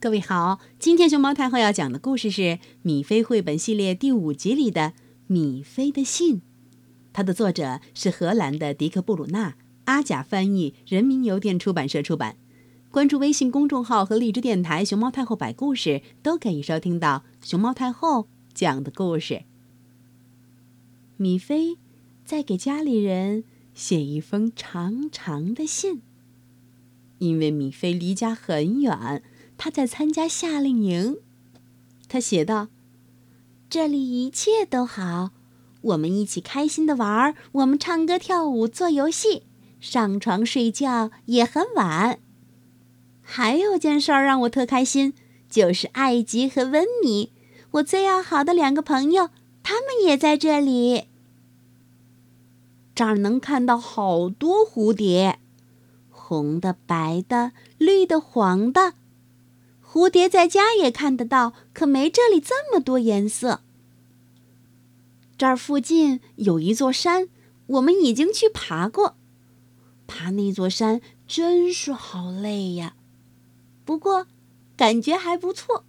各位好，今天熊猫太后要讲的故事是《米菲绘本系列》第五集里的《米菲的信》，它的作者是荷兰的迪克·布鲁纳，阿甲翻译，人民邮电出版社出版。关注微信公众号和荔枝电台“熊猫太后摆故事”，都可以收听到熊猫太后讲的故事。米菲在给家里人写一封长长的信，因为米菲离家很远。他在参加夏令营，他写道：“这里一切都好，我们一起开心的玩儿，我们唱歌跳舞做游戏，上床睡觉也很晚。还有件事儿让我特开心，就是艾吉和温妮，我最要好的两个朋友，他们也在这里。这儿能看到好多蝴蝶，红的、白的、绿的、黄的。”蝴蝶在家也看得到，可没这里这么多颜色。这儿附近有一座山，我们已经去爬过。爬那座山真是好累呀，不过感觉还不错。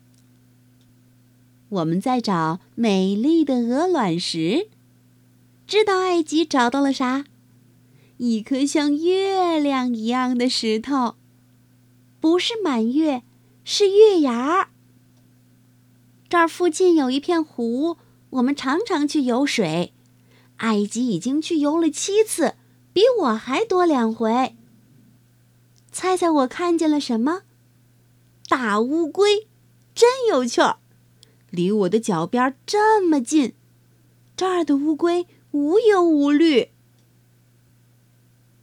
我们在找美丽的鹅卵石，知道艾吉找到了啥？一颗像月亮一样的石头，不是满月。是月牙儿。这儿附近有一片湖，我们常常去游水。埃及已经去游了七次，比我还多两回。猜猜我看见了什么？大乌龟，真有趣儿，离我的脚边这么近。这儿的乌龟无忧无虑。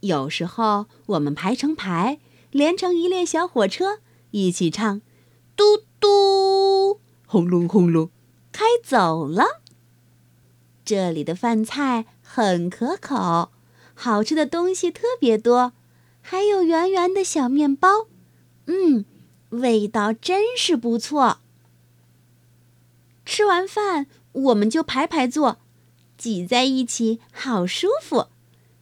有时候我们排成排，连成一列小火车。一起唱，嘟嘟，轰隆轰隆，开走了。这里的饭菜很可口，好吃的东西特别多，还有圆圆的小面包，嗯，味道真是不错。吃完饭，我们就排排坐，挤在一起，好舒服。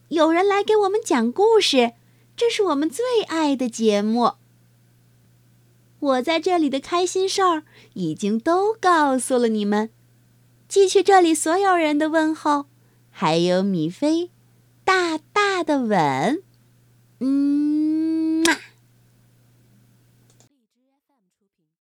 有人来给我们讲故事，这是我们最爱的节目。我在这里的开心事儿已经都告诉了你们，寄去这里所有人的问候，还有米菲大大的吻，嗯。